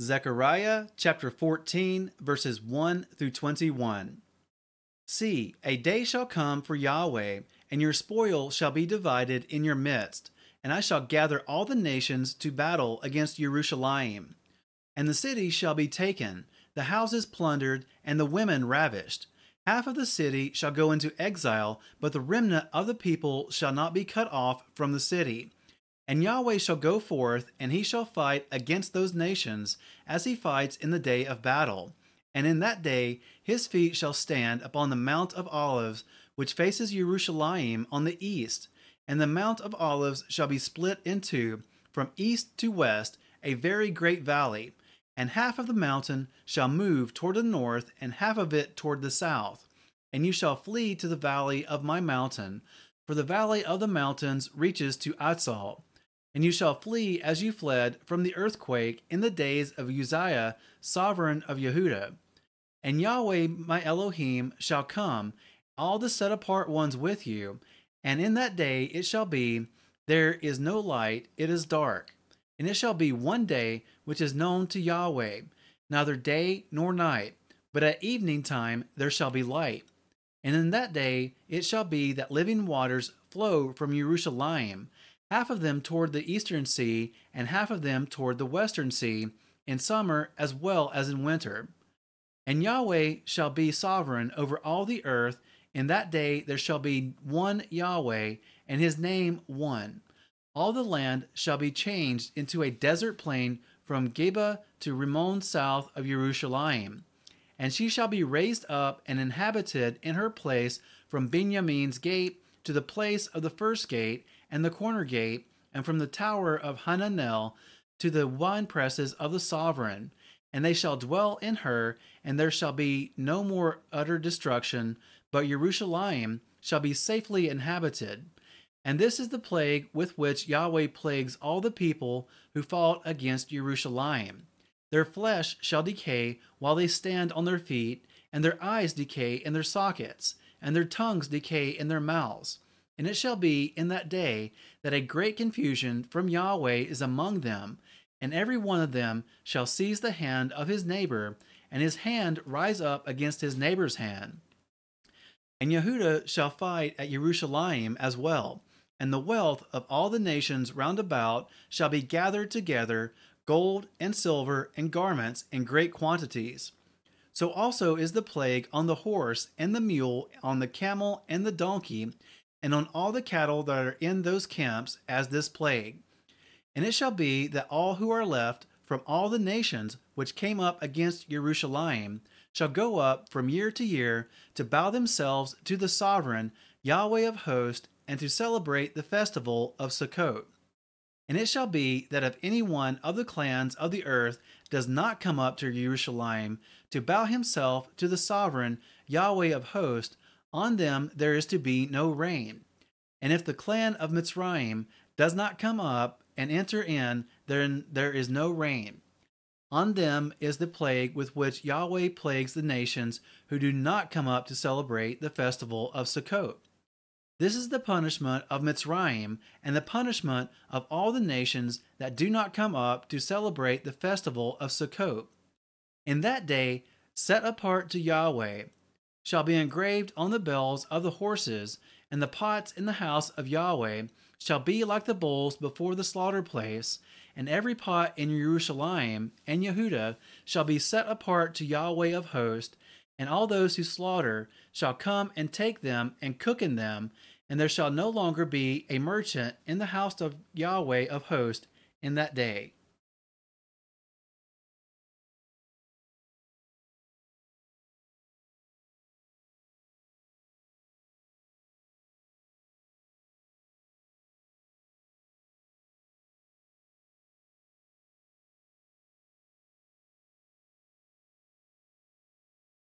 Zechariah chapter 14, verses 1 through 21. See, a day shall come for Yahweh, and your spoil shall be divided in your midst, and I shall gather all the nations to battle against Jerusalem. And the city shall be taken, the houses plundered, and the women ravished. Half of the city shall go into exile, but the remnant of the people shall not be cut off from the city. And Yahweh shall go forth, and he shall fight against those nations, as he fights in the day of battle. And in that day his feet shall stand upon the Mount of Olives, which faces Jerusalem on the east. And the Mount of Olives shall be split in two, from east to west, a very great valley. And half of the mountain shall move toward the north, and half of it toward the south. And you shall flee to the valley of my mountain, for the valley of the mountains reaches to Atzal and you shall flee as you fled from the earthquake in the days of Uzziah, sovereign of Yehudah. And Yahweh my Elohim shall come, all the set apart ones with you, and in that day it shall be, there is no light, it is dark. And it shall be one day which is known to Yahweh, neither day nor night, but at evening time there shall be light. And in that day it shall be that living waters flow from Jerusalem, half of them toward the eastern sea, and half of them toward the western sea, in summer as well as in winter. And Yahweh shall be sovereign over all the earth. In that day there shall be one Yahweh, and his name one. All the land shall be changed into a desert plain from Geba to Rimmon south of Jerusalem. And she shall be raised up and inhabited in her place from Benjamin's gate to the place of the first gate, and the corner gate, and from the tower of Hananel to the wine presses of the sovereign. And they shall dwell in her, and there shall be no more utter destruction, but Jerusalem shall be safely inhabited. And this is the plague with which Yahweh plagues all the people who fought against Jerusalem. Their flesh shall decay while they stand on their feet, and their eyes decay in their sockets, and their tongues decay in their mouths and it shall be in that day that a great confusion from Yahweh is among them, and every one of them shall seize the hand of his neighbor, and his hand rise up against his neighbor's hand. And Yehudah shall fight at Jerusalem as well, and the wealth of all the nations round about shall be gathered together, gold and silver and garments in great quantities. So also is the plague on the horse and the mule, on the camel and the donkey, and on all the cattle that are in those camps as this plague. And it shall be that all who are left from all the nations which came up against Jerusalem shall go up from year to year to bow themselves to the sovereign Yahweh of hosts and to celebrate the festival of Sukkot. And it shall be that if any one of the clans of the earth does not come up to Jerusalem to bow himself to the sovereign Yahweh of hosts, on them there is to be no rain. And if the clan of Mitzrayim does not come up and enter in, then there is no rain. On them is the plague with which Yahweh plagues the nations who do not come up to celebrate the festival of Sukkot. This is the punishment of Mitzrayim and the punishment of all the nations that do not come up to celebrate the festival of Sukkot. In that day, set apart to Yahweh, shall be engraved on the bells of the horses, and the pots in the house of Yahweh shall be like the bulls before the slaughter place, and every pot in Jerusalem and Yehuda shall be set apart to Yahweh of hosts, and all those who slaughter shall come and take them and cook in them, and there shall no longer be a merchant in the house of Yahweh of hosts in that day.